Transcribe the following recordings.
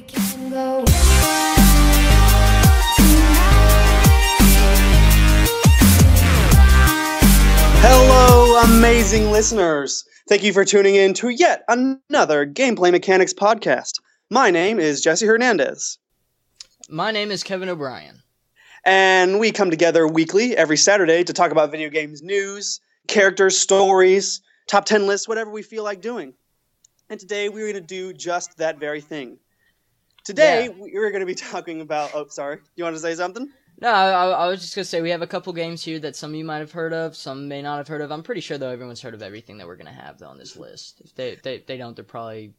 We can go Hello, amazing listeners. Thank you for tuning in to yet another Gameplay Mechanics podcast. My name is Jesse Hernandez, My name is Kevin O'Brien. and we come together weekly every Saturday to talk about video games news, characters, stories, top 10 lists, whatever we feel like doing. And today we're going to do just that very thing. Today Yeah. we're going to be talking about. Oh, sorry. You want to say something? No, I, I was just gonna say we have a couple games here that some of you might have heard of, some may not have heard of. I'm pretty sure though everyone's heard of everything that we're gonna have though on this list. If they they, they don't, they're probably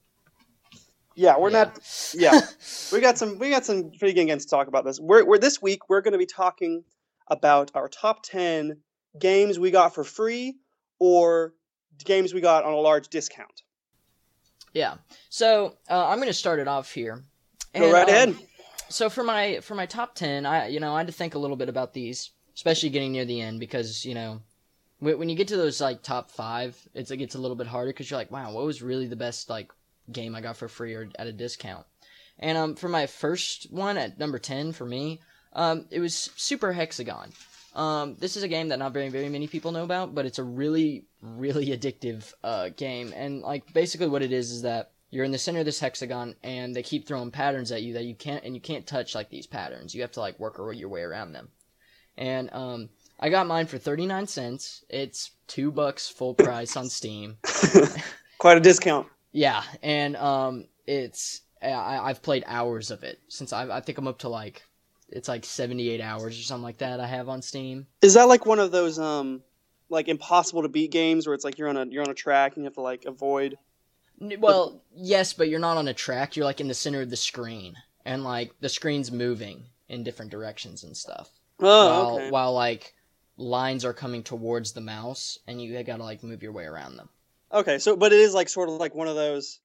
Yeah, we're yeah. not. Yeah, we got some. We got some pretty good games to talk about this. We're, we're this week. We're going to be talking about our top ten games we got for free or games we got on a large discount. yeah. So uh, I'm gonna start it off here. Go right um, ahead. So for my for my top ten, I you know I had to think a little bit about these, especially getting near the end because you know when when you get to those like top five, it's it gets a little bit harder because you're like, wow, what was really the best like game I got for free or at a discount? And um for my first one at number ten for me, um it was Super Hexagon. Um, this is a game that not very very many people know about, but it's a really really addictive uh, game. And like basically what it is is that you're in the center of this hexagon, and they keep throwing patterns at you that you can't and you can't touch like these patterns. You have to like work your way around them. And um, I got mine for thirty nine cents. It's two bucks full price on Steam. Quite a discount. Yeah, and um, it's I, I've played hours of it since I, I think I'm up to like it's like 78 hours or something like that I have on Steam. Is that like one of those um like impossible to beat games where it's like you're on a you're on a track and you have to like avoid? Well, yes, but you're not on a track. You're like in the center of the screen, and like the screen's moving in different directions and stuff. Oh, while okay. while like lines are coming towards the mouse, and you gotta like move your way around them. Okay, so but it is like sort of like one of those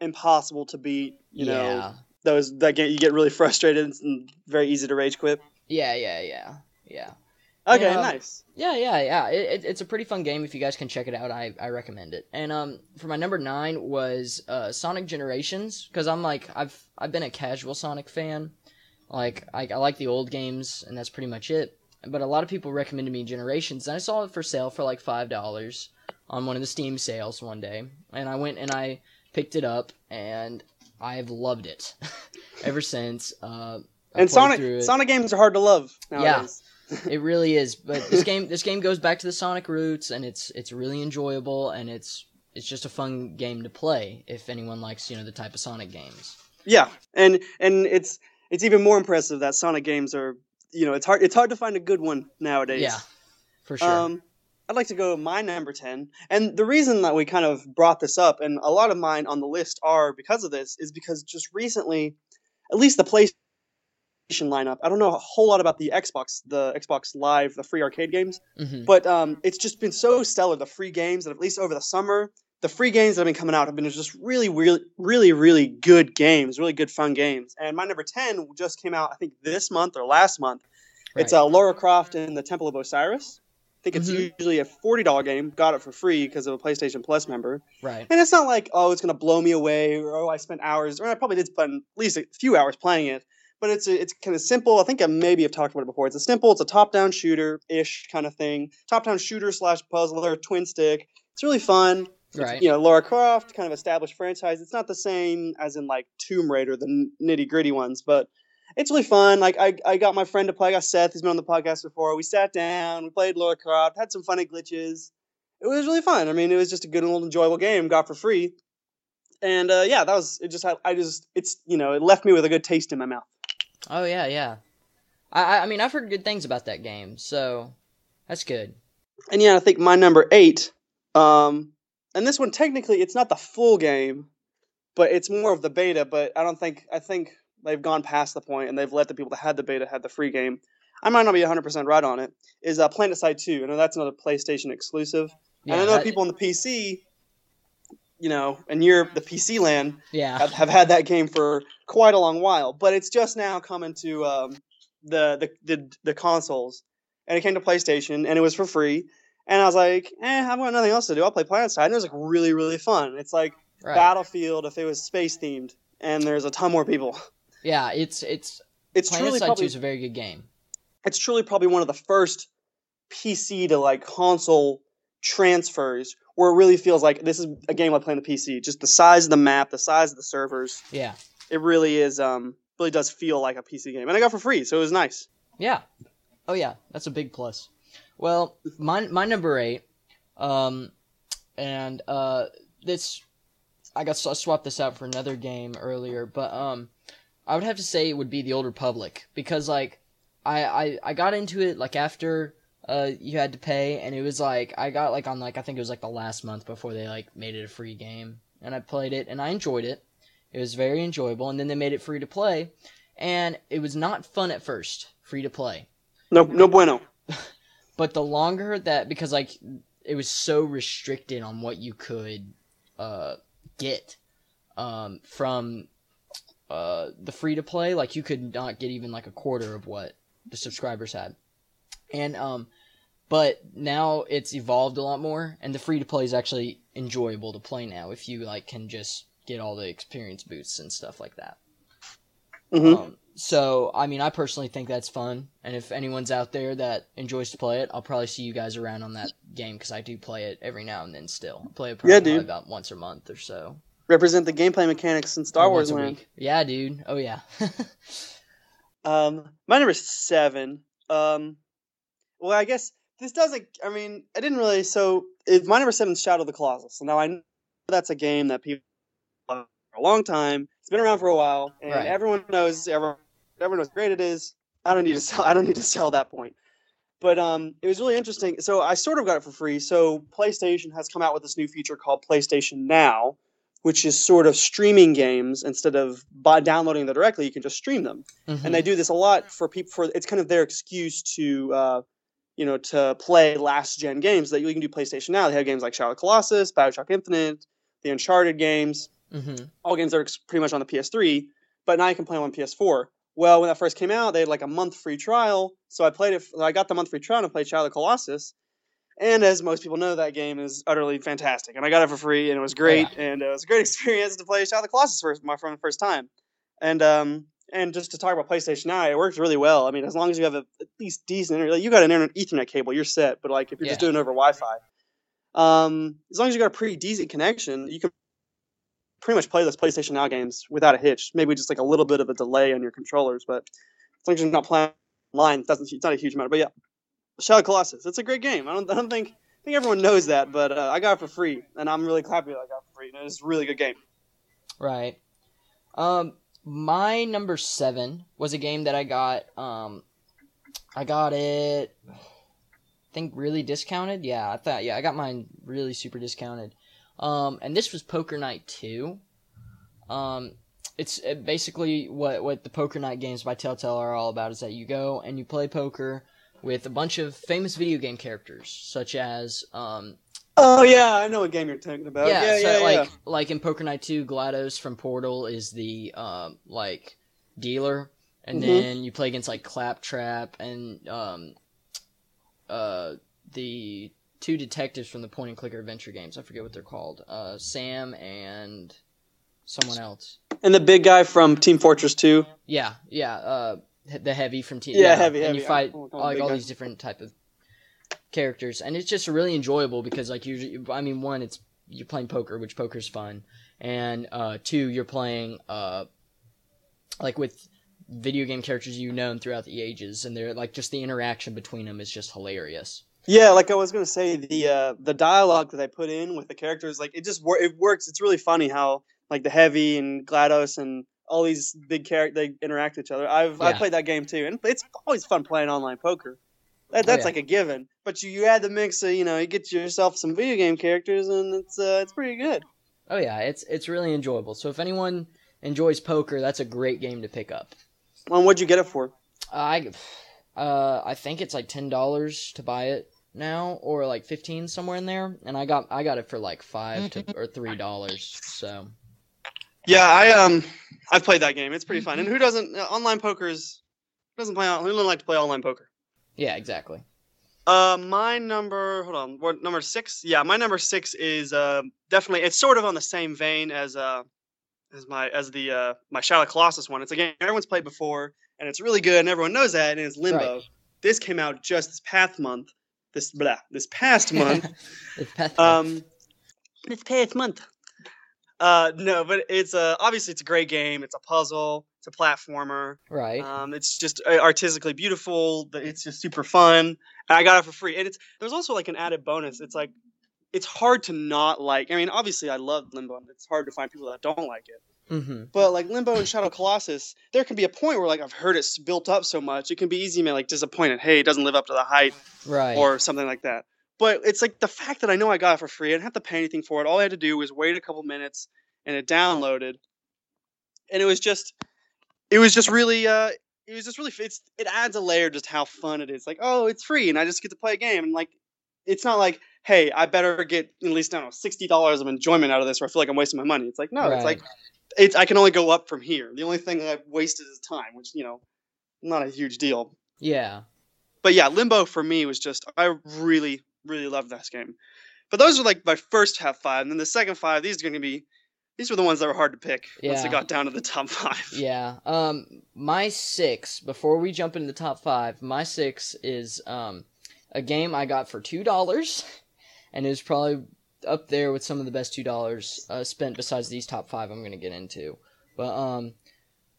impossible to beat. You yeah, know, those that get you get really frustrated and very easy to rage quit. yeah, yeah, yeah, yeah. Okay, Yeah. nice. Yeah, yeah, yeah. It, it, it's a pretty fun game. If you guys can check it out, I, I recommend it. And um, for my number nine was uh, Sonic Generations because I'm like I've I've been a casual Sonic fan. Like I, I like the old games, and that's pretty much it. But a lot of people recommended me Generations, and I saw it for sale for like five dollars on one of the Steam sales one day, and I went and I picked it up, and I've loved it ever since. Uh, I And Sonic. Sonic games are hard to love nowadays. It really is, but this game this game goes back to the Sonic roots, and it's it's really enjoyable, and it's it's just a fun game to play if anyone likes you know the type of Sonic games. Yeah, and and it's it's even more impressive that Sonic games are you know it's hard it's hard to find a good one nowadays. Yeah, for sure. Um, I'd like to go my number ten, and the reason that we kind of brought this up, and a lot of mine on the list are because of this, is because just recently, at least the PlayStation lineup. I don't know a whole lot about the Xbox, the Xbox Live, the free arcade games, hmm but um, it's just been so stellar. The free games that at least over the summer, the free games that have been coming out have been just really, really, really, really good games, really good fun games. And my number ten just came out, I think this month or last month. It's Right. uh, Lara Croft and the Temple of Osiris. I think it's Mhm. usually a forty dollar game. Got it for free because of a PlayStation Plus member. right. And it's not like oh, it's gonna blow me away or oh, I spent hours or I probably did spend at least a few hours playing it. But it's a, it's kind of simple. I think I maybe have talked about it before. It's a simple. It's a top down shooter ish kind of thing. Top down shooter slash puzzler twin stick. It's really fun. It's, Right. You know, Lara Croft, kind of established franchise. It's not the same as in like Tomb Raider, the nitty gritty ones, but it's really fun. Like I, I got my friend to play. I got Seth, who's been on the podcast before. We sat down, we played Lara Croft, had some funny glitches. It was really fun. I mean, it was just a good old enjoyable game. Got for free, and uh, yeah, that was it. Just I, I just it's you know it left me with a good taste in my mouth. Oh yeah, yeah. I I- mean I've heard good things about that game, so that's good. And yeah, I think my number eight. Um, and this one technically it's not the full game, but it's more of the beta. But I don't think I think they've gone past the point and they've let the people that had the beta had the free game. I might not be 100% right on it. Is uh, PlanetSide 2. I know that's another PlayStation exclusive. Yeah, and I know that- people on the PC, you know, and you're the PC land Yeah. have, have had that game for quite a long while, but it's just now coming to um, the, the the the consoles, and it came to PlayStation, and it was for free. And I was like, eh, I've got nothing else to do. I'll play PlanetSide. And it was like really really fun. It's like Right. Battlefield if it was space themed. and there's a ton more people. Yeah, it's it's It's Planet truly Side probably Two is a very good game. it's truly probably one of the first PC to like console transfers where it really feels like this is a game I play on the PC. Just the size of the map, the size of the servers, Yeah, it really is um really does feel like a PC game. And I got for free, so it was nice. yeah. Oh yeah, that's a big plus. Well, my my number eight, um, and uh, this I got I swapped this out for another game earlier, but um, I would have to say it would be the Old Republic because like I I, I got into it like after uh you had to pay and it was like I got like on like I think it was like the last month before they like made it a free game and I played it and I enjoyed it. It was very enjoyable and then they made it free to play and it was not fun at first, free to play. No no bueno. But the longer that because like it was so restricted on what you could uh get um from uh the free to play, like you could not get even like a quarter of what the subscribers had. And um but now it's evolved a lot more and the free to play is actually enjoyable to play now if you like can just get all the experience boosts and stuff like that. Mhm. Um, so, I mean, I personally think that's fun, and if anyone's out there that enjoys to play it, I'll probably see you guys around on that game because I do play it every now and then. Still, I play it probably, Yeah, dude. about once a month or so. Represent the gameplay mechanics in Star Wars land. Yeah, dude. Oh yeah. Um, my number seven. Um, well, I guess this doesn't. I mean, I didn't really. So, it, my number seven is Shadow of the Colossus. Now, I know that's a game that people for a long time. It's been around for a while, and Right. everyone knows. Everyone, everyone knows how great it is. I don't need to sell. I don't need to sell that point. But um, it was really interesting. So I sort of got it for free. So PlayStation has come out with this new feature called PlayStation Now, which is sort of streaming games instead of by downloading them directly. You can just stream them and they do this a lot for people for it's kind of their excuse to uh, you know to play last gen games that you can do PlayStation now. They have games like Shadow of Colossus, Bioshock Infinite, the Uncharted games, hmm all games are pretty much on the PS3, but now you can play them on PS4. Well, when that first came out, they had like a month free trial, so I played it. I got the month free trial and played Shadow of the Colossus. And as most people know, that game is utterly fantastic, and I got it for free, and it was great, and it was a great experience to play Shadow of the Colossus for my for the first time. And um, and just to talk about PlayStation Now, it works really well. I mean, as long as you have a at least decent internet, you got an internet Ethernet cable, you're set. But like if you're just doing it over Wi-Fi, um, as long as you got a pretty decent connection, you can pretty much play those PlayStation Now games without a hitch. Maybe just like a little bit of a delay on your controllers, but as long as you're not playing online, it doesn't it's not a huge amount. But yeah, Shadow Colossus, it's a great game. I don't I don't think I think everyone knows that, but uh, I got it for free, and I'm really happy that I got it for free. and It's a really good game. Right. Um, my number seven was a game that I got. Um, I got it. I think really discounted. Yeah, I thought. Yeah, I got mine really super discounted. Um, and this was Poker Night Two. Um, it's uh, basically what what the Poker Night games by Telltale are all about. Is that you go and you play poker with a bunch of famous video game characters, such as um, Oh yeah, I know what game you're talking about. yeah, Yeah, so yeah, like yeah. like in Poker Night 2, GLaDOS from Portal is the um like dealer and Mhm. then you play against like Claptrap and um uh the two detectives from the point and clicker adventure games. I forget what they're called. Uh Sam and someone else. And the big guy from Team Fortress 2. Yeah, yeah, uh the heavy from T Yeah, Heavy, and Heavy. you fight a like all guy. these different type of characters and it's just really enjoyable because like usually i mean one it's you're playing poker which poker's fun and uh two you're playing uh like with video game characters you've known throughout the ages and they're like just the interaction between them is just hilarious Yeah, like I was gonna say, the uh, the dialogue that they put in with the characters, like it just wor- it works. It's really funny how like the Heavy and Glados and all these big characters they interact with each other. I've I played that game too, and it's always fun playing online poker. That, that's yeah. like a given. But you, you add the mix, of, you know, you get yourself some video game characters, and it's uh, it's pretty good. oh yeah it's it's really enjoyable so if anyone enjoys poker that's a great game to pick up Well, what'd you get it for? i uh i think it's like ten dollars to buy it now or like 15 somewhere in there and i got i got it for like five to or three dollars so Yeah, I um I've played that game. It's pretty fun. And who doesn't uh, online poker is who doesn't play on- who doesn't like to play online poker? yeah exactly Uh, my number, hold on, what number six? Yeah, my number six is uh definitely it's sort of on the same vein as uh as my as the uh, my Shadow Colossus one. It's a game everyone's played before, and it's really good, and everyone knows that, and it's Limbo. Right. This came out just this past month. This blah, this past month. It's Peth- um, this past month. Uh, no, but it's uh, obviously it's a great game. It's a puzzle. It's a platformer. right. Um, it's just uh, artistically beautiful. but It's just super fun. And I got it for free. And it's there's also like an added bonus. It's like it's hard to not like. I mean, obviously I love Limbo. and It's hard to find people that don't like it. Mm-hmm. But like Limbo and Shadow Colossus, there can be a point where like I've heard it's built up so much, it can be easy to be like disappointed. Hey, it doesn't live up to the hype Right. or something like that. But it's like the fact that I know I got it for free. I didn't have to pay anything for it. All I had to do was wait a couple minutes, and it downloaded. And it was just, it was just really, uh, it was just really. It's it adds a layer just how fun it is. Like, oh, it's free, and I just get to play a game, and like, it's not like, hey, I better get at least I don't know sixty dollars of enjoyment out of this, or I feel like I'm wasting my money. It's like no, it's like, it's I can only go up from here. The only thing that I've wasted is time, which you know, not a huge deal yeah. but yeah, Limbo for me was just I really really loved this game. But those are like my first half five, and then the second five. These are going to be these were the ones that were hard to pick once Yeah. it got down to the top five. Yeah. Um, my six. Before we jump into the top five, my six is um a game I got for two dollars, and it was probably up there with some of the best two dollars uh, spent besides these top five I'm gonna get into. But um,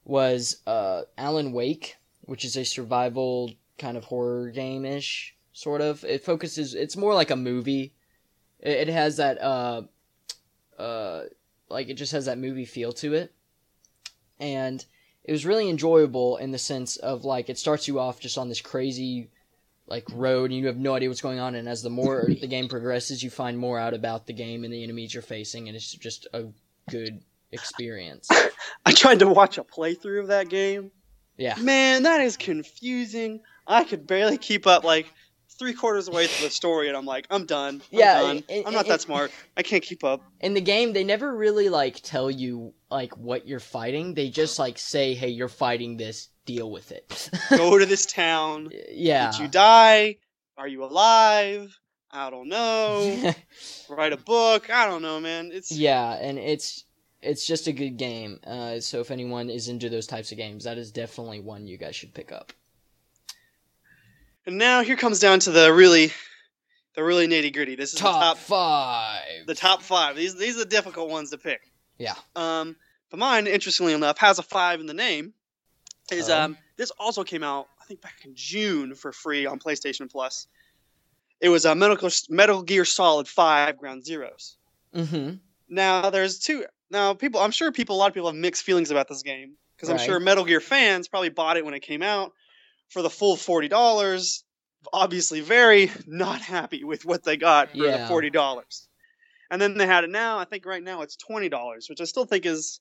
was uh Alan Wake, which is a survival kind of horror game ish sort of. It focuses. It's more like a movie. It, it has that uh uh like it just has that movie feel to it and it was really enjoyable in the sense of like it starts you off just on this crazy like road and you have no idea what's going on and as the more the game progresses you find more out about the game and the enemies you're facing and it's just a good experience I tried to watch a playthrough of that game. yeah Man, that is confusing. I could barely keep up. Like three quarters of the way through the story, and I'm like, I'm done. I'm Yeah, done. and- I'm not and- that smart. I can't keep up. in the game they never really like tell you like what you're fighting they just like say hey you're fighting this deal with it Go to this town. yeah Did you die? Are you alive? I don't know. Write a book. I don't know, man. It's Yeah, and it's it's just a good game. Uh, so if anyone is into those types of games, that is definitely one you guys should pick up. And now here comes down to the really, the really nitty gritty. This is Top, the top, five. the top five. These these are the difficult ones to pick. Yeah. Um, but mine, interestingly enough, has a five in the name. Is Oh. um, this also came out I think back in June for free on PlayStation Plus. It was a Metal Metal Gear Solid Five Ground Zeroes. Mm-hmm. Now there's two. Now people, I'm sure people, a lot of people have mixed feelings about this game because I'm sure Metal Gear fans probably bought it when it came out for the full forty dollars. Obviously, very not happy with what they got for the forty dollars. And then they had it now. I think right now it's twenty dollars, which I still think is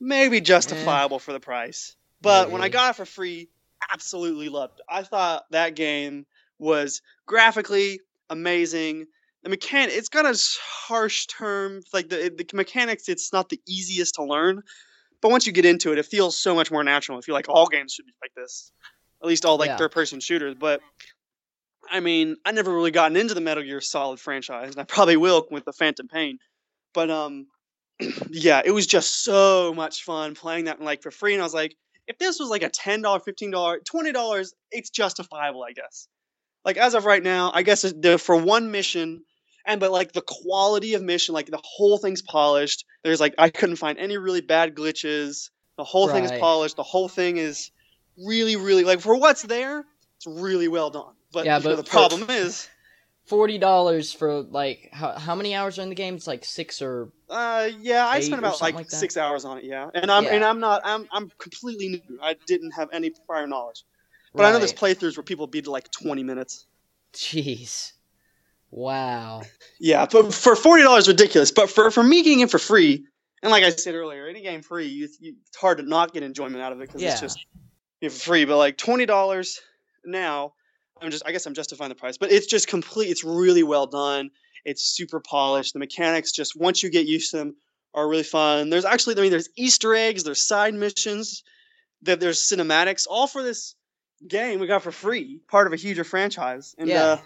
maybe justifiable for the price. But when I got it for free, absolutely loved it. I thought that game was graphically amazing. The mechan it's got a harsh term, like the the mechanics. It's not the easiest to learn, but once you get into it, it feels so much more natural. I feel like all games should be like this, at least all like Yeah. third person shooters. But I mean, I never really gotten into the Metal Gear Solid franchise, and I probably will with the Phantom Pain. But um, yeah, it was just so much fun playing that like for free, and I was like, if this was like a ten dollar, fifteen dollar, twenty dollars, it's justifiable, I guess. Like as of right now, I guess for one mission, and but like the quality of mission, like the whole thing's polished. There's like I couldn't find any really bad glitches. The whole thing is polished. The whole thing is really, really like for what's there, it's really well done. But, Yeah, but the for- problem is, Forty dollars for like how how many hours are in the game? It's like six or uh, yeah, I spent about like, like six hours on it. Yeah, and I'm Yeah. and I'm not I'm I'm completely new. I didn't have any prior knowledge. But I know there's playthroughs where people beat it like 20 minutes. Jeez. Wow. Yeah, but for forty dollars, ridiculous. But for for me getting it for free, and like I said earlier, any game free, you, you, it's hard to not get enjoyment out of it because Yeah. it's just you for free. But like twenty dollars now, I'm just I guess I'm justifying the price. But it's just complete. It's really well done. It's super polished. The mechanics just once you get used to them are really fun. There's actually I mean there's Easter eggs, there's side missions, there, there's cinematics, all for this game we got for free, part of a huger franchise. And Yeah. uh,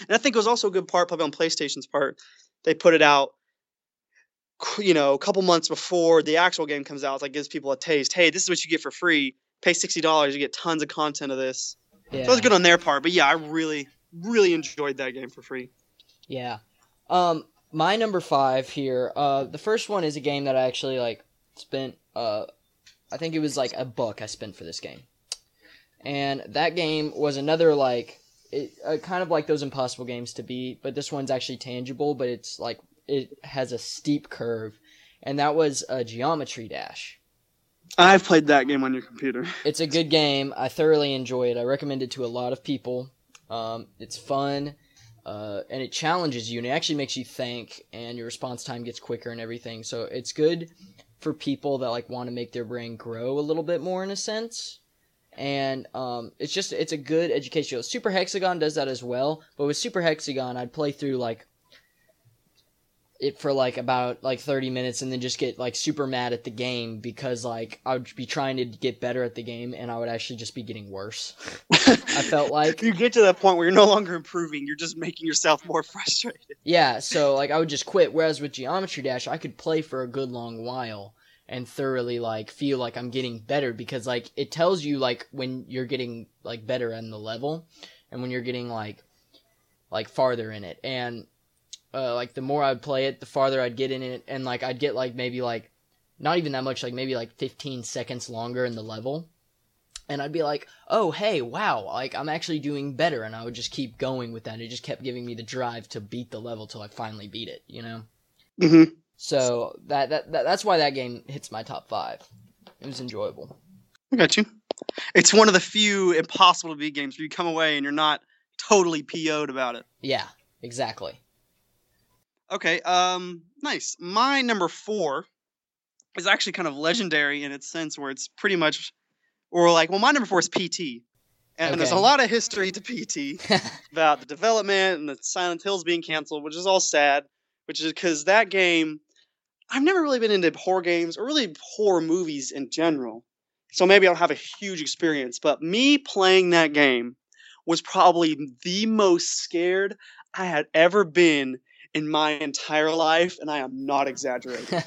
and I think it was also a good part, probably on PlayStation's part. They put it out you know, a couple months before the actual game comes out. It like gives people a taste. Hey, this is what you get for free. Pay sixty dollars, you get tons of content of this. Yeah. So it was good on their part. But yeah, I really, really enjoyed that game for free. Yeah. Um, my number five here. Uh, the first one is a game that I actually like spent. Uh, I think it was like a buck I spent for this game, and that game was another like it uh, kind of like those impossible games to beat, but this one's actually tangible. But it's like it has a steep curve, and that was a Geometry Dash. I've played that game on your computer. It's a good game. I thoroughly enjoy it. I recommend it to a lot of people. Um, it's fun, uh, and it challenges you, and it actually makes you think, and your response time gets quicker and everything. So it's good for people that like want to make their brain grow a little bit more in a sense. And um, it's just it's a good educational. Super Hexagon does that as well, but with Super Hexagon, I'd play through like it for like about like 30 minutes and then just get like super mad at the game because like I would be trying to get better at the game and I would actually just be getting worse. I felt like you get to that point where you're no longer improving; you're just making yourself more frustrated. yeah, so like I would just quit whereas with Geometry Dash I could play for a good long while and thoroughly like feel like I'm getting better because like it tells you like when you're getting like better in the level and when you're getting like like farther in it and uh, like the more I'd play it, the farther I'd get in it, and like I'd get like maybe like not even that much, like maybe like 15 seconds longer in the level, and I'd be like, oh hey, wow, like I'm actually doing better, and I would just keep going with that. It just kept giving me the drive to beat the level till I finally beat it, you know. Mm-hmm. So that, that that that's why that game hits my top five. It was enjoyable. I got you. It's one of the few impossible to beat games where you come away and you're not totally PO'd about it. Yeah, exactly. Okay, um, nice. My number four is actually kind of legendary in its sense, where it's pretty much, or like, well, my number four is PT, and there's a lot of history to PT about the development and the Silent Hills being canceled, which is all sad. Which is because that game, I've never really been into horror games or really horror movies in general, so maybe I don't have a huge experience. But me playing that game was probably the most scared I had ever been in my entire life, and I am not exaggerating.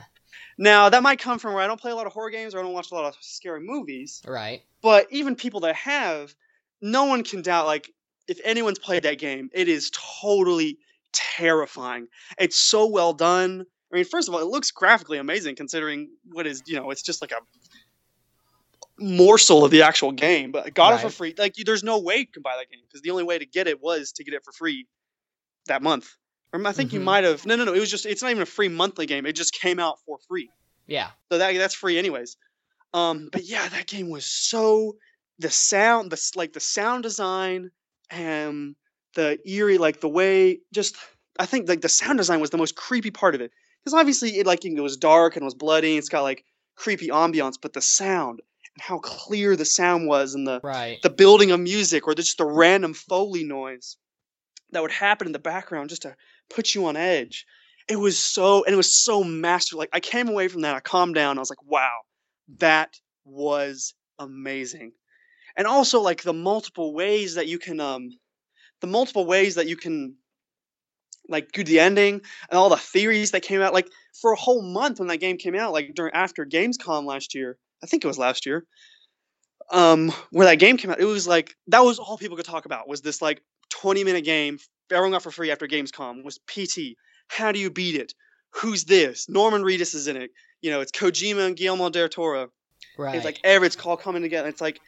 now, that might come from where I don't play a lot of horror games or I don't watch a lot of scary movies, right. but even people that have, no one can doubt, like, if anyone's played that game, it is totally terrifying. It's so well done. I mean, first of all, it looks graphically amazing considering what is, you know, it's just like a morsel of the actual game. But I got it for free. Like, there's no way you can buy that game because the only way to get it was to get it for free that month. Or I think you Mhm. might have. No, no, no. It was just. It's not even a free monthly game. It just came out for free. Yeah. So that that's free anyways. Um, but yeah, that game was so the sound, the like the sound design, and the eerie, like the way, just I think like the sound design was the most creepy part of it because obviously it like it was dark and it was bloody. And it's got like creepy ambiance, but the sound and how clear the sound was and the Right. the building of music or just the random foley noise that would happen in the background just to put you on edge. It was so and it was so master. Like I came away from that, I calmed down. I was like, wow, that was amazing. And also like the multiple ways that you can um the multiple ways that you can like do the ending and all the theories that came out like for a whole month when that game came out like during after gamescom last year i think it was last year um where that game came out it was like that was all people could talk about was this like 20 minute game everyone got for free after gamescom was pt how do you beat it? Who's this? Norman reedus is in it. You know it's kojima and guillermo del toro. Right. it's like every it's all coming together. It's like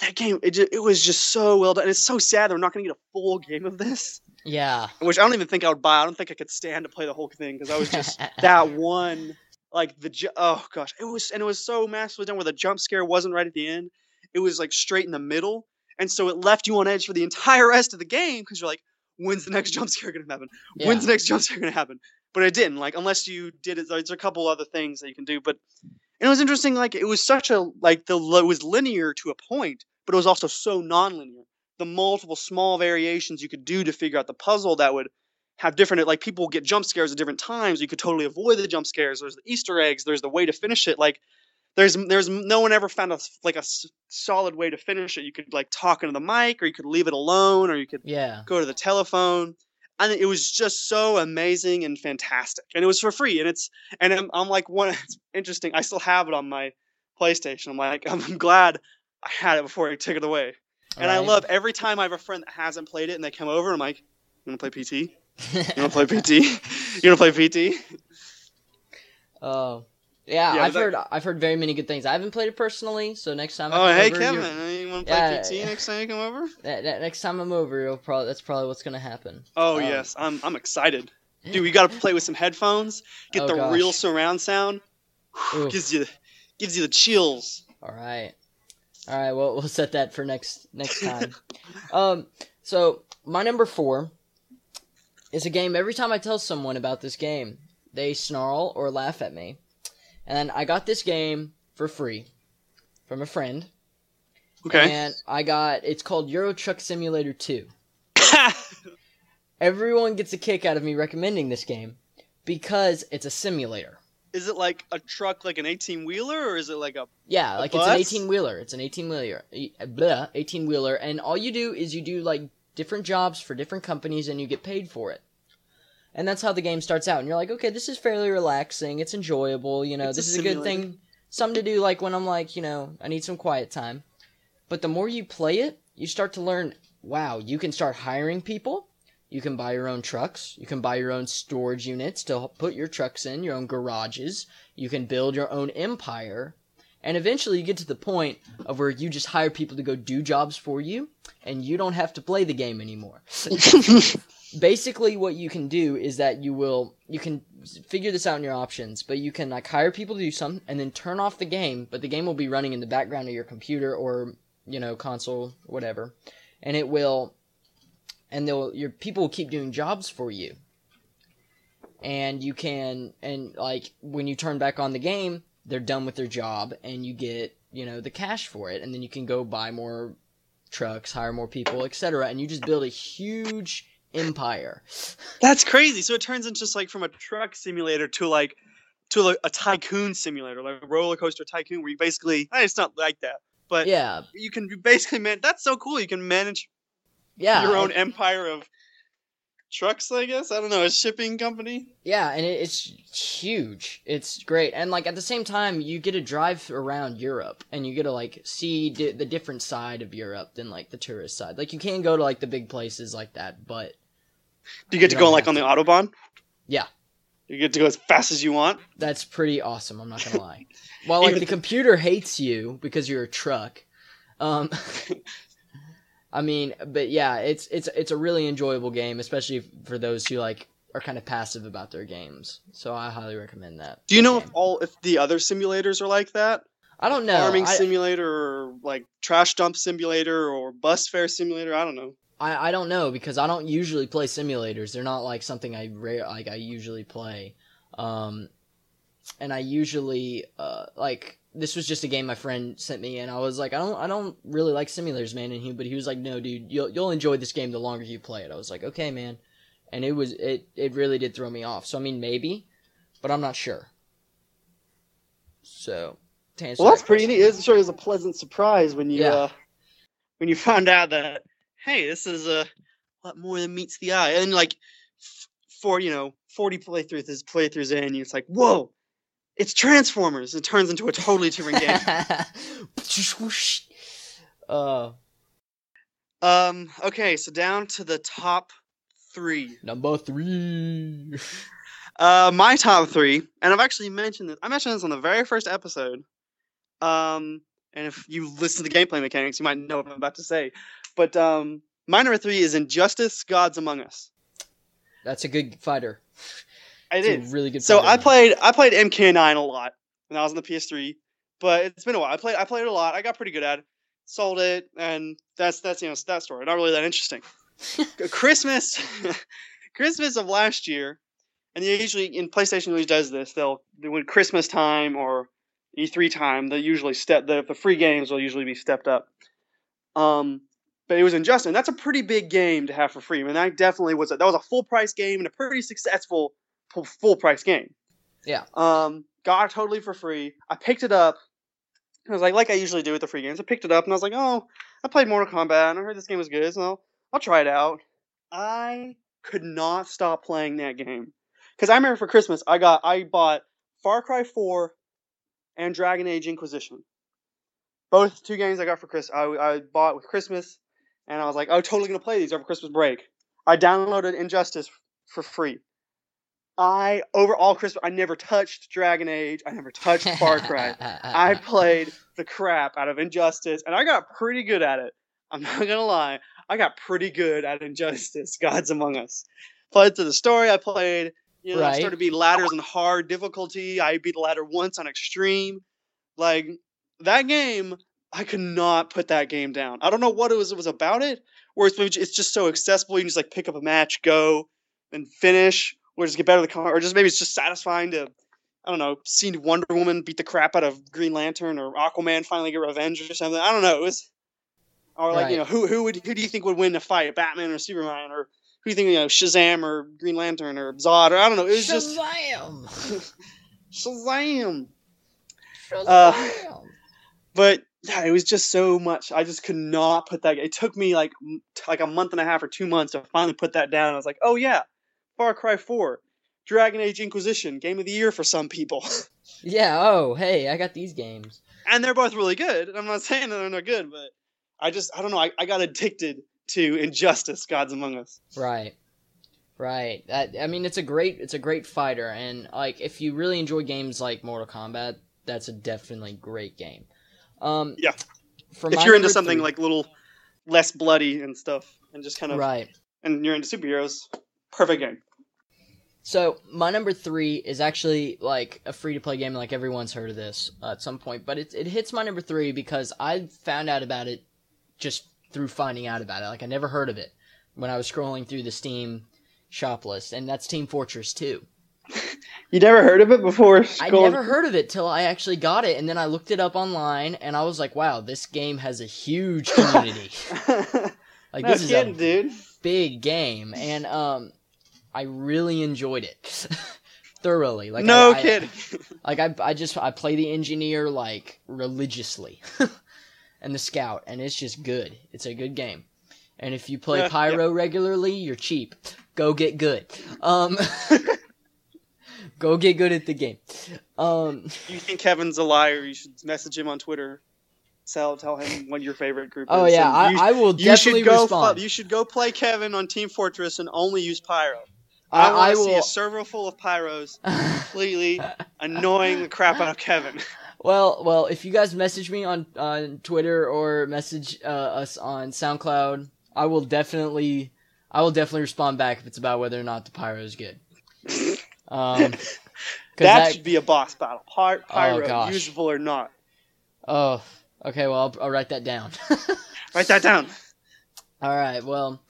that game it, just, it was just so well done. And it's so sad that we're not going to get a full game of this. Yeah. which I don't even think I would buy. I don't think I could stand to play the whole thing because I was just that one, like the ju- oh gosh, it was and it was so masterfully done where the jump scare wasn't right at the end. It was like straight in the middle, and so it left you on edge for the entire rest of the game because you're like, when's the next jump scare gonna happen? When's the next jump scare gonna happen? But it didn't. Like unless you did it, there's a couple other things that you can do. But and it was interesting. Like it was such a like the it was linear to a point, but it was also so non-linear the multiple small variations you could do to figure out the puzzle that would have different like people get jump scares at different times you could totally avoid the jump scares there's the easter eggs there's the way to finish it like there's there's no one ever found a like a solid way to finish it you could like talk into the mic or you could leave it alone or you could Yeah. go to the telephone And it was just so amazing and fantastic, and it was for free. And it's and I'm, I'm like one. It's interesting. I still have it on my PlayStation. I'm like I'm glad I had it before I took it away. And I love every time I have a friend that hasn't played it and they come over. I'm like, you want to play PT? You want to play PT? You want to play PT? Oh, yeah, Yeah, I've heard I've heard very many good things. I haven't played it personally, so next time. Oh, hey over, Kevin, you're- you want to play Yeah, PT yeah. next time you come over? That, that next time I'm over, you'll probably that's probably what's gonna happen. Oh Um, yes, I'm I'm excited, dude. We got to play with some headphones, get Oh, the gosh. real surround sound. Oof. gives you gives you the chills. All right, all right. Well, we'll set that for next next time. um, so my number four is a game. Every time I tell someone about this game, they snarl or laugh at me. And then I got this game for free from a friend, Okay. and I got it's called Euro Truck Simulator Two. Everyone gets a kick out of me recommending this game because it's a simulator. is it like a truck, like an eighteen wheeler, or is it like a? Yeah, A like it's an 18 18 wheeler. It's an 18 wheeler. Blah, 18 wheeler and all you do is you do like different jobs for different companies and you get paid for it. And that's how the game starts out. And you're like, "Okay, this is fairly relaxing. It's enjoyable, you know. It's a this is a good thing something to do like when I'm like, you know, I need some quiet time." But the more you play it, you start to learn, wow, you can start hiring people. You can buy your own trucks. You can buy your own storage units to put your trucks in, your own garages. You can build your own empire. And eventually you get to the point of where you just hire people to go do jobs for you and you don't have to play the game anymore. Basically what you can do is that you will you can figure this out in your options, but you can like hire people to do something and then turn off the game, but the game will be running in the background of your computer or, you know, console, whatever. And it will and they'll your people will keep doing jobs for you. And you can and like when you turn back on the game, they're done with their job and you get, you know, the cash for it and then you can go buy more trucks, hire more people, etc. and you just build a huge empire. That's crazy. So it turns into just like from a truck simulator to like to like a tycoon simulator, like a roller coaster tycoon, where you basically it's not like that, but Yeah. you can basically man. That's so cool. You can manage Yeah. your own empire of trucks. I guess I don't know a shipping company. Yeah, and it, it's huge. It's great, and like at the same time, you get to drive around Europe, and you get to like see di- the different side of Europe than like the tourist side. Like you can go to like the big places like that, but Do you get to go like have on the autobahn? Yeah. You get to go as fast as you want. that's pretty awesome. I'm not gonna lie. While like the computer hates you because you're a truck, um, I mean, but yeah, it's it's it's a really enjoyable game, especially for those who like are kind of passive about their games. So I highly recommend that. Do you know game. if all if the other simulators are like that? I don't know. Farming I- simulator or like trash dump simulator or bus fare simulator? I don't know. I, I don't know because I don't usually play simulators. They're not like something I like I usually play. Um, and I usually uh like this was just a game my friend sent me and I was like I don't I don't really like simulators man and he but he was like no dude you'll you'll enjoy this game the longer you play it. I was like okay man. And it was it it really did throw me off. So I mean maybe, but I'm not sure. So to answer Well, that that's pretty question- neat. It sure is a pleasant surprise when you Yeah. uh, when you found out that hey, this is a lot more than meets the eye, and like for you know forty playthroughs playthroughs in, and it's like whoa, it's Transformers. It turns into a totally different game. uh, um. Okay, so down to the top three. number three. Uh, my top three, and I've actually mentioned this. I mentioned this on the very first episode. Um, and if you listen to the gameplay mechanics, you might know what I'm about to say. But um, my number three is Injustice: Gods Among Us. That's a good fighter. I It's did. a really good. So I played I played MK9 a lot when I was on the PS3, but it's been a while. I played I played it a lot. I got pretty good at it. Sold it, and that's that's you know that story. Not really that interesting. Christmas, Christmas of last year, and usually in PlayStation usually does this. They'll when Christmas time or E3 time, they usually step the the free games will usually be stepped up. Um, but it was Injustice. And that's a pretty big game to have for free. I mean, that definitely was a, that was a full price game and a pretty successful full, price game. Yeah. Um, got it totally for free. I picked it up. I was like, like I usually do with the free games. I picked it up and I was like, oh, I played Mortal Kombat and I heard this game was good, so I'll, I'll try it out. I could not stop playing that game. Because I remember for Christmas, I got I bought Far Cry 4 and Dragon Age Inquisition. Both two games I got for Chris. I, I bought with Christmas, and I was like, "Oh, totally gonna play these over Christmas break." I downloaded Injustice for free. I over all Christmas, I never touched Dragon Age. I never touched Far Cry. I played the crap out of Injustice, and I got pretty good at it. I'm not gonna lie, I got pretty good at Injustice: Gods Among Us. Played through the story. I played. You know, I Right. started beating ladders on hard difficulty. I beat a ladder once on extreme. Like that game, I could not put that game down. I don't know what it was. It was about it, where it's, it's just so accessible. You can just like pick up a match, go, and finish, or just get better the car, or just maybe it's just satisfying to I don't know, seen Wonder Woman beat the crap out of Green Lantern or Aquaman finally get revenge or something. I don't know. It was, or like you know, who who would who do you think would win a fight, Batman or Superman, or who do you think you know, Shazam or Green Lantern or Zod or I don't know. It was just Shazam! Shazam. Shazam! Uh, But yeah, it was just so much. I just could not put that. It took me like like a month and a half or two months to finally put that down. I was like, oh yeah, Far Cry Four, Dragon Age Inquisition, game of the year for some people. yeah. Oh, hey, I got these games. and they're both really good. I'm not saying that they're not good, but I just I don't know. I, I got addicted to Injustice: Gods Among Us. Right. Right. That I mean it's a great it's a great fighter and like if you really enjoy games like Mortal Kombat, that's a definitely great game. Um Yeah. If you're into something three- like little less bloody and stuff, and just kind of Right. and you're into superheroes, perfect game. So my number three is actually like a free to play game. Like everyone's heard of this uh, at some point, but it it hits my number three because I found out about it just through finding out about it. Like I never heard of it when I was scrolling through the Steam shop list, and that's Team Fortress Two. You never heard of it before? I never heard of it till I actually got it, and then I looked it up online, and I was like, "Wow, this game has a huge community. like no this is a dude. big game." And um, I really enjoyed it thoroughly. Like no I, I- kidding. like I, I just I play the engineer like religiously, and the scout, and it's just good. It's a good game. And if you play Yeah, yeah. pyro regularly, you're cheap. Go get good. Um, go get good at the game. Um, you think Kevin's a liar? You should message him on Twitter. Tell tell him what your favorite group is. oh is. yeah, I, you, I will you definitely should go. respond. you should go play Kevin on Team Fortress and only use pyro. I, I, want I to see a server full of pyros completely annoying the crap out of Kevin. Well, well, if you guys message me on on Twitter or message uh, us on SoundCloud, I will definitely, I will definitely respond back if it's about whether or not the pyro is good. Um, that, that, should be a boss battle. Py- pyro, gosh. usable or not. oh, okay. Well, I'll, I'll write that down. Write that down. All right. Well,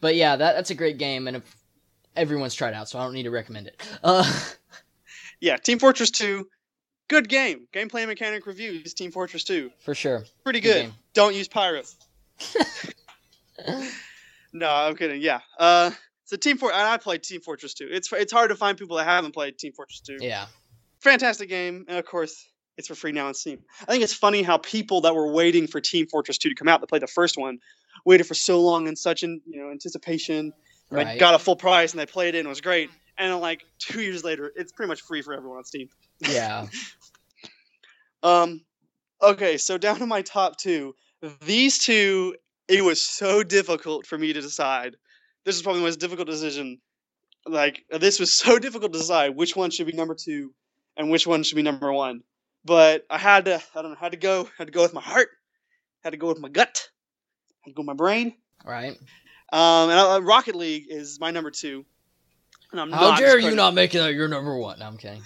but yeah, that that's a great game, and if everyone's tried out, so I don't need to recommend it. Uh, Yeah, Team Fortress 2, good game. Gameplay mechanic reviews, Team Fortress 2. for sure. Pretty Good good. Don't use pyros. No, I'm kidding. Yeah. Uh, so Team For- and I played Team Fortress 2. It's it's hard to find people that haven't played Team Fortress 2. Yeah. Fantastic game, and of course, it's for free now on Steam. I think it's funny how people that were waiting for Team Fortress 2 to come out to play the first one waited for so long in such an you know anticipation. Right. They got a full price and they played it and it was great. And like two years later, it's pretty much free for everyone on Steam. Yeah. Um, okay, so down to my top two. These two, it was so difficult for me to decide. This is probably the most difficult decision. Like this was so difficult to decide which one should be number two and which one should be number one. But I had to, I don't know, had to go, had to go with my heart, had to go with my gut, had to go with my brain. Right. Um, and uh, Rocket League is my number two. And I'm How not dare you not making that your number one? No, I'm kidding.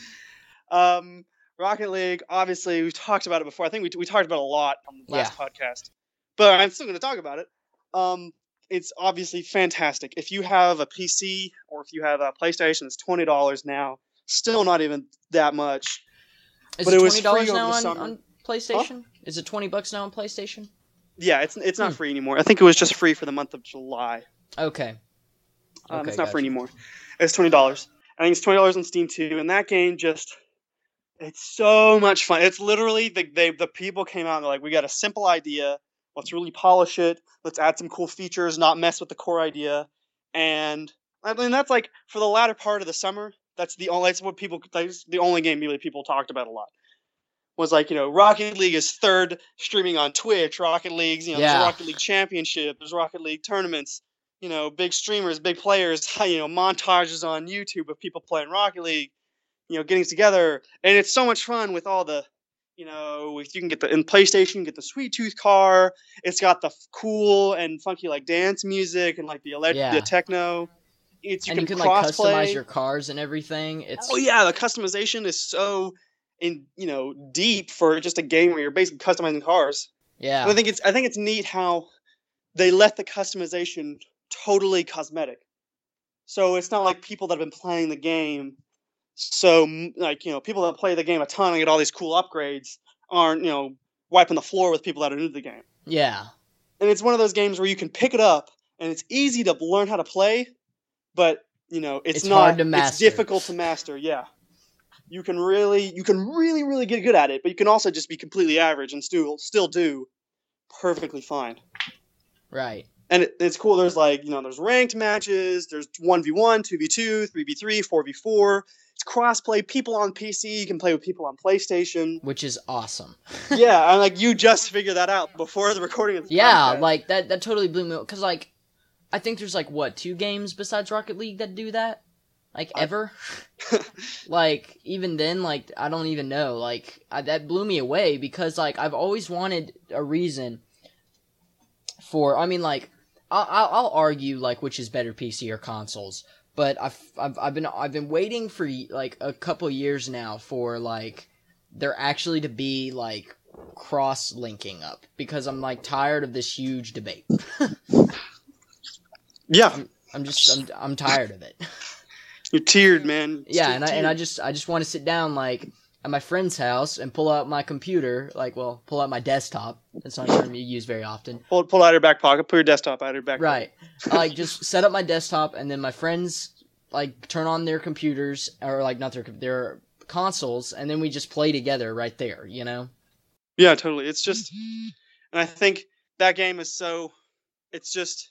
Um, Rocket League, obviously, we've talked about it before. I think we, we talked about it a lot on the last podcast, but I'm still going to talk about it. Um, it's obviously fantastic. If you have a PC or if you have a PlayStation, it's twenty dollars now. Still not even that much. Is But it it was twenty dollars now on, on PlayStation? Is it twenty bucks now on PlayStation? Yeah, it's it's not Hmm. free anymore. I think it was just free for the month of July. Okay. Um, Okay, it's not free anymore. It's twenty dollars. I think it's twenty dollars on Steam too. And that game just it's so much fun. It's literally the they the people came out and they're like, we got a simple idea. Let's really polish it. Let's add some cool features, not mess with the core idea. And I mean, that's like for the latter part of the summer. That's the only. That's what people. That's the only game really people talked about a lot. Was like you know Rocket League is third streaming on Twitch. Rocket League's you know Yeah. there's Rocket League Championship. There's Rocket League tournaments. You know big streamers, big players. You know montages on YouTube of people playing Rocket League. You know getting together, and it's so much fun with all the. You know, if you can get the in PlayStation, get the Sweet Tooth car. It's got the f- cool and funky like dance music and like the elect- Yeah. the techno. It's you and can, you can like customize your cars and everything. It's Oh yeah, the customization is so in you know deep for just a game where you're basically customizing cars. yeah. And I think it's I think it's neat how they let the customization totally cosmetic. So it's not like people that have been playing the game. So like you know people that play the game a ton and get all these cool upgrades aren't you know wiping the floor with people that are new to the game. yeah. And it's one of those games where you can pick it up and it's easy to learn how to play, but you know it's, It's not hard to it's difficult to master. Yeah, you can really you can really really get good at it, but you can also just be completely average and still still do perfectly fine. Right. And it, it's cool. There's like you know there's ranked matches. There's one v one, two v two, three v three, four v four. It's crossplay. People on PC you can play with people on PlayStation. Which is awesome. yeah, and like you just figured that out before the recording of the Yeah, podcast. like that. That totally blew me because like, I think there's like what two games besides Rocket League that do that, like I- ever. like even then, like I don't even know. Like I, that blew me away because like I've always wanted a reason for. I mean, like I'll, I'll, argue like which is better, PC or consoles. But I've, I've I've been I've been waiting for like a couple years now for like there actually to be like cross linking up because I'm like tired of this huge debate. yeah, I'm just I'm, I'm tired of it. you're tiered, man. yeah, Still and I and I just I just want to sit down like at my friend's house and pull out my computer, like well, pull out my desktop. That's not a term you use very often. pull pull out your back pocket, put your desktop out of your back. Right. like just set up my desktop and then my friends like turn on their computers or like not their their consoles and then we just play together right there, you know? Yeah, totally. It's just, and I think that game is so, it's just,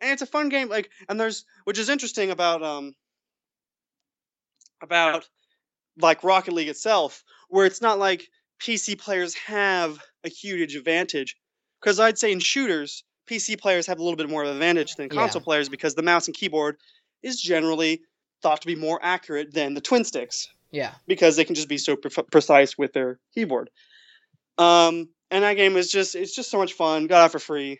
and it's a fun game. Like, and there's, which is interesting about, um, about like Rocket League itself, where it's not like PC players have a huge advantage. Because I'd say in shooters, PC players have a little bit more of an advantage than Yeah. console players because the mouse and keyboard is generally thought to be more accurate than the twin sticks Yeah. because they can just be so pre- precise with their keyboard. Um, and that game is just it's just so much fun. Got it for free.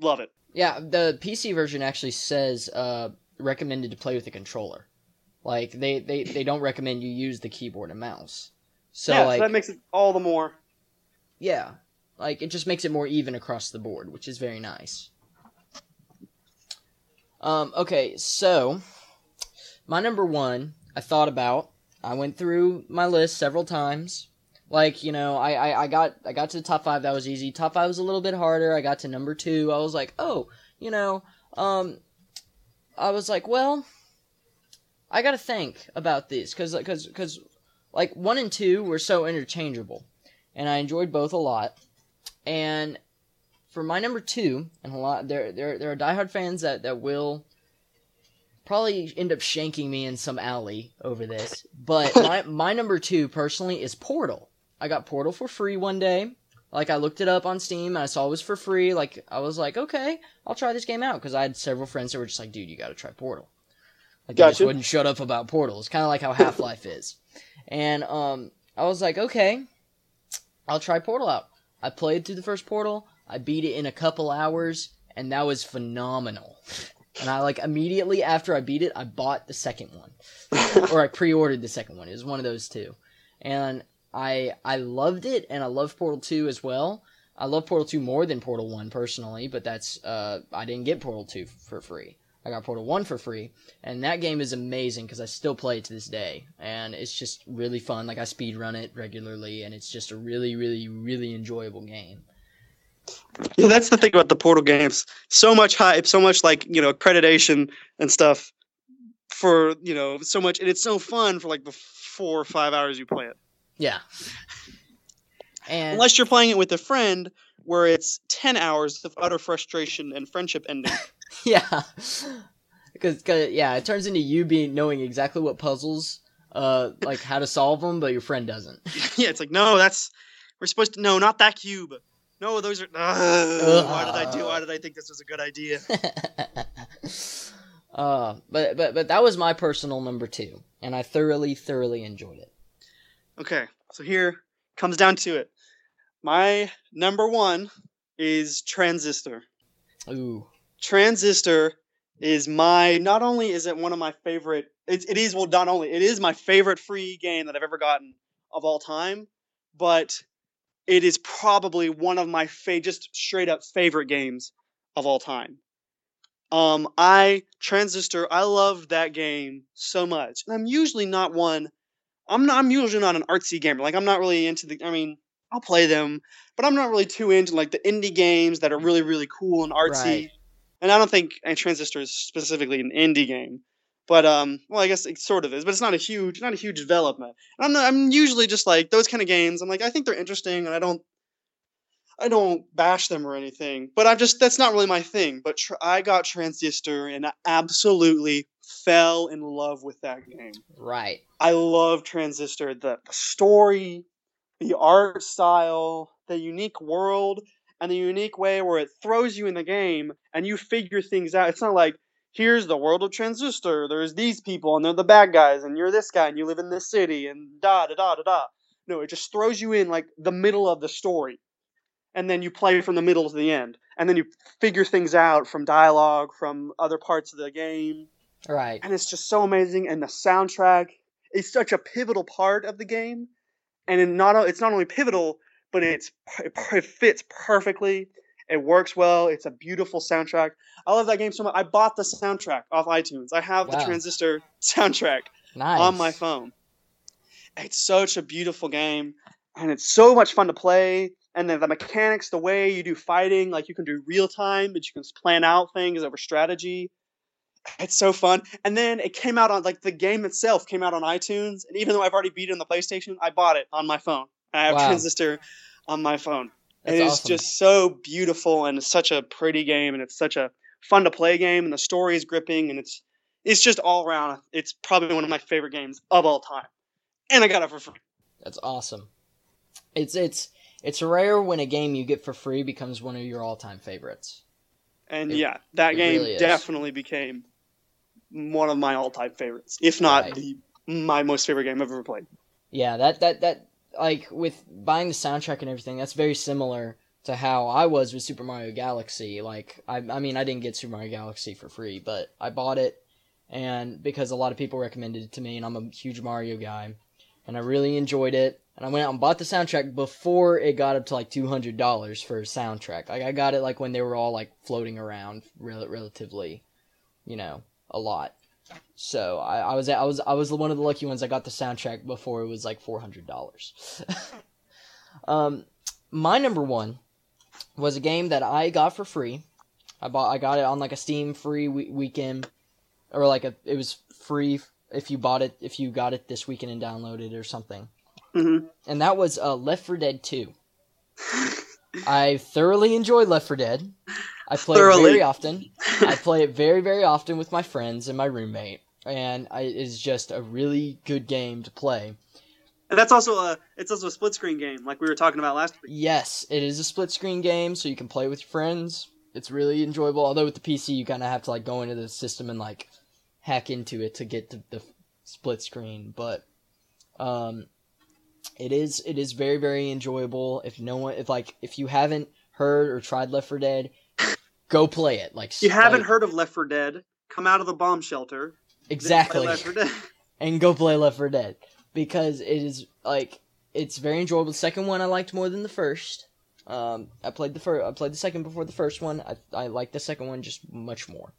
Love it. Yeah, the PC version actually says uh recommended to play with a controller. Like they they they don't recommend you use the keyboard and mouse. So yeah, like so that makes it all the more. Yeah. Like it just makes it more even across the board, which is very nice. Um, okay, so my number one, I thought about. I went through my list several times. Like, you know, I, I, I got I got to the top five, that was easy. Top five was a little bit harder. I got to number two. I was like, oh, you know, um I was like, well, I gotta think about these because because because like one and two were so interchangeable, and I enjoyed both a lot. And for my number two, and a lot there there there are diehard fans that that will probably end up shanking me in some alley over this. But my my number two personally is Portal. I got Portal for free one day. Like I looked it up on Steam and I saw it was for free. Like I was like, okay, I'll try this game out because I had several friends that were just like, dude, you got to try Portal. Like they just wouldn't shut up about portals, kind of like how Half Life is. And um, I was like, okay, I'll try Portal out. I played through the first Portal. I beat it in a couple hours, and that was phenomenal. And I like immediately after I beat it, I bought the second one, or I pre-ordered the second one. It was one of those two, and I I loved it, and I love Portal Two as well. I love Portal Two more than Portal One personally, but that's uh I didn't get Portal Two for free. I got Portal One for free, and that game is amazing because I still play it to this day, and it's just really fun. Like I speed run it regularly, and it's just a really, really, really enjoyable game. Yeah, that's the thing about the Portal games. So much hype, so much like you know accreditation and stuff for you know so much, and it's so fun for like the four or five hours you play it. Yeah. And Unless you're playing it with a friend, where it's ten hours of utter frustration and friendship ending. yeah. because yeah, it turns into you being knowing exactly what puzzles, uh, like how to solve them, but your friend doesn't. yeah, it's like no, that's we're supposed to no, not that cube. No, those are. Uh, why did I do? Why did I think this was a good idea? uh, but but but that was my personal number two, and I thoroughly thoroughly enjoyed it. Okay, so here comes down to it. My number one is Transistor. Ooh. Transistor is my not only is it one of my favorite it, it is well not only it is my favorite free game that I've ever gotten of all time, but it is probably one of my fa- just straight up favorite games of all time. Um, I Transistor, I loved that game so much, and I'm usually not one. I'm not. I'm usually not an artsy gamer. Like I'm not really into the. I mean, I'll play them, but I'm not really too into like the indie games that are really really cool and artsy. Right. And I don't think and Transistor is specifically an indie game, but um, well, I guess it sort of is, but it's not a huge, not a huge development. And I'm not, I'm usually just like those kind of games. I'm like I think they're interesting, and I don't, I don't bash them or anything. But I'm just that's not really my thing. But tr- I got Transistor, and I absolutely fell in love with that game. Right. I love Transistor. The, the story, the art style, the unique world, and the unique way where it throws you in the game and you figure things out. It's not like, here's the world of Transistor. There's these people and they're the bad guys, and you're this guy and you live in this city and da da da da da. No, it just throws you in like the middle of the story. And then you play from the middle to the end. And then you figure things out from dialogue, from other parts of the game Right. and it's just so amazing. And the soundtrack is such a pivotal part of the game, and it not it's not only pivotal, but it's it, it fits perfectly. It works well. It's a beautiful soundtrack. I love that game so much. I bought the soundtrack off iTunes. I have the Transistor soundtrack Nice. on my phone. It's such a beautiful game, and it's so much fun to play. And then the mechanics, the way you do fighting, like you can do real time, but you can plan out things over strategy. It's so fun. And then it came out on like the game itself came out on iTunes, and even though I've already beat it on the PlayStation, I bought it on my phone. I have Wow. Transistor on my phone. That's and it's awesome. just so beautiful and it's such a pretty game and it's such a fun to play game and the story is gripping and it's it's just all around it's probably one of my favorite games of all time. And I got it for free. That's awesome. It's it's it's rare when a game you get for free becomes one of your all-time favorites. And It- yeah, that game really definitely became one of my all-time favorites, if not Right. the my most favorite game I've ever played. Yeah, that that that like with buying the soundtrack and everything, that's very similar to how I was with Super Mario Galaxy. Like I I mean, I didn't get Super Mario Galaxy for free, but I bought it and because a lot of people recommended it to me and I'm a huge Mario guy and I really enjoyed it. And I went out and bought the soundtrack before it got up to like two hundred dollars for a soundtrack. Like I got it like when they were all like floating around rel- relatively, you know, a lot. So I, I was I was I was one of the lucky ones. I got the soundtrack before it was like four hundred dollars. um, my number one was a game that I got for free. I bought I got it on like a Steam free we- weekend, or like a it was free if you bought it if you got it this weekend and downloaded it or something. hmm And that was uh, Left 4 Dead 2. I thoroughly enjoyed Left 4 Dead. I play it very often. I play it very, very often with my friends and my roommate, and I, it is just a really good game to play. And that's also a it's also a split screen game, like we were talking about last week. Yes, it is a split screen game, so you can play with your friends. It's really enjoyable. Although with the PC, you kind of have to like go into the system and like hack into it to get to the split screen. But um, it is it is very very enjoyable. If no one if like if you haven't heard or tried Left 4 Dead, go play it. Like If you haven't like- heard of Left 4 Dead, come out of the bomb shelter. exactly. Left 4 Dead. and go play Left 4 Dead because it is like it's very enjoyable. The second one I liked more than the first. Um, I played the first. I played the second before the first one. I I like the second one just much more.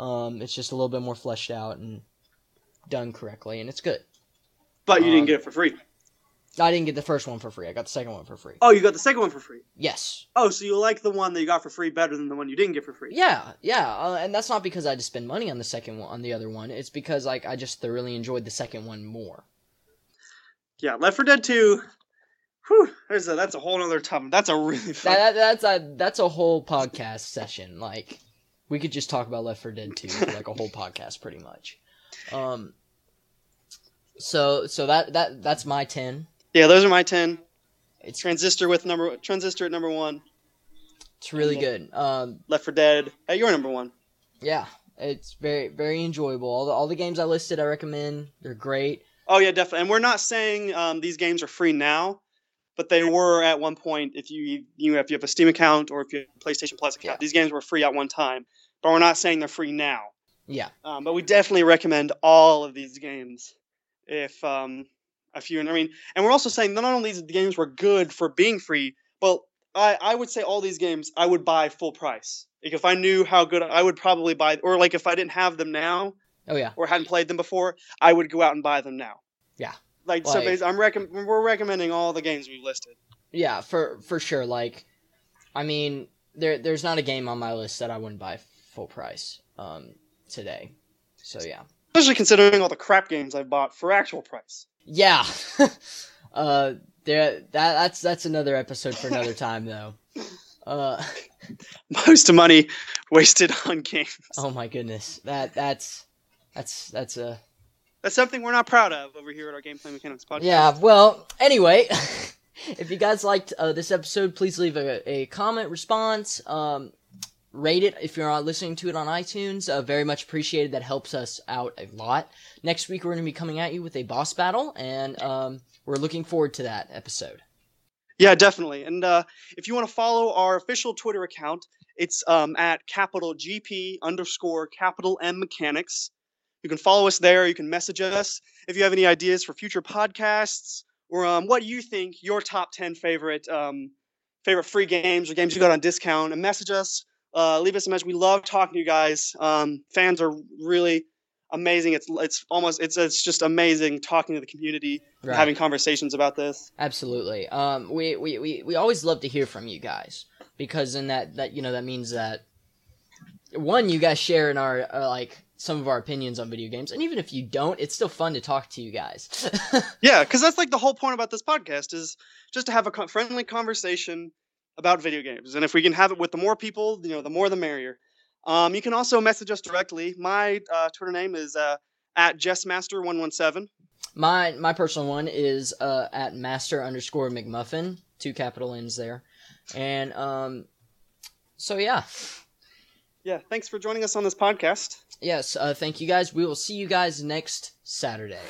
Um, it's just a little bit more fleshed out and done correctly, and it's good. But you Um, didn't get it for free. I didn't get the first one for free. I got the second one for free. Oh, you got the second one for free. Yes. Oh, so you like the one that you got for free better than the one you didn't get for free. Yeah, yeah, uh, and that's not because I just spend money on the second one on the other one. It's because like I just thoroughly enjoyed the second one more. Yeah, Left 4 Dead 2. Whew, there's a, that's a whole other topic. That's a really fun. That, that that's a that's a whole podcast session. Like we could just talk about Left 4 Dead 2 for like a whole podcast, pretty much. Um, so so that that that's my ten. Yeah, those are my ten. It's Transistor with number Transistor at number one. it's really good. Um, Left 4 Dead at your number one. yeah, it's very very enjoyable. All the all the games I listed, I recommend. They're great. Oh yeah, definitely. And we're not saying um, these games are free now, but they were at one point. If you you if you have a Steam account or if you have a PlayStation Plus account, Yeah. these games were free at one time. But we're not saying they're free now. Yeah, Um, but we definitely recommend all of these games. If um, if And I mean, and we're also saying not only these games were good for being free, but I, I would say all these games I would buy full price. Like if I knew how good, I would probably buy, or like if I didn't have them now oh yeah, or hadn't played them before, I would go out and buy them now. Yeah. Like, so, Like- basically, I'm recomm- we're recommending all the games we've listed. yeah for for sure. Like, I mean, there there's not a game on my list that I wouldn't buy full price um today. So yeah. Especially considering all the crap games I've bought for actual price. Yeah. uh there that that's that's another episode for another time though. Uh Most of money wasted on games. oh my goodness. That that's that's that's a That's something we're not proud of over here at our Gameplay Mechanics podcast. Yeah, well, anyway, if you guys liked uh, this episode, please leave a, a comment, response, um, rate it if you're not listening to it on iTunes. Uh, very much appreciated. That helps us out a lot. Next week, we're going to be coming at you with a boss battle, and um, we're looking forward to that episode. Yeah, definitely. And uh, if you want to follow our official Twitter account, it's um, at capital GP underscore capital M mechanics. You can follow us there. You can message us if you have any ideas for future podcasts or um, what you think your top ten favorite um, favorite free games or games you got on discount. And message us. Uh, leave us a message. We love talking to you guys. Um, fans are really amazing. It's it's almost it's it's just amazing talking to the community, Right. having conversations about this. Absolutely. Um, we, we, we, we always love to hear from you guys because in that, that, you know, that means that one, you guys share in our, uh, like, some of our opinions on video games. And even if you don't, it's still fun to talk to you guys. Yeah, because that's like the whole point about this podcast is just to have a friendly conversation about video games, and if we can have it with the more people, you know, the more the merrier. Um, you can also message us directly. My uh, Twitter name is uh, at jessmaster117. my, my personal one is, uh, at master underscore McMuffin, two capital N's there. And, um, so yeah. Yeah, thanks for joining us on this podcast. Yes, uh, thank you guys. We will see you guys next Saturday.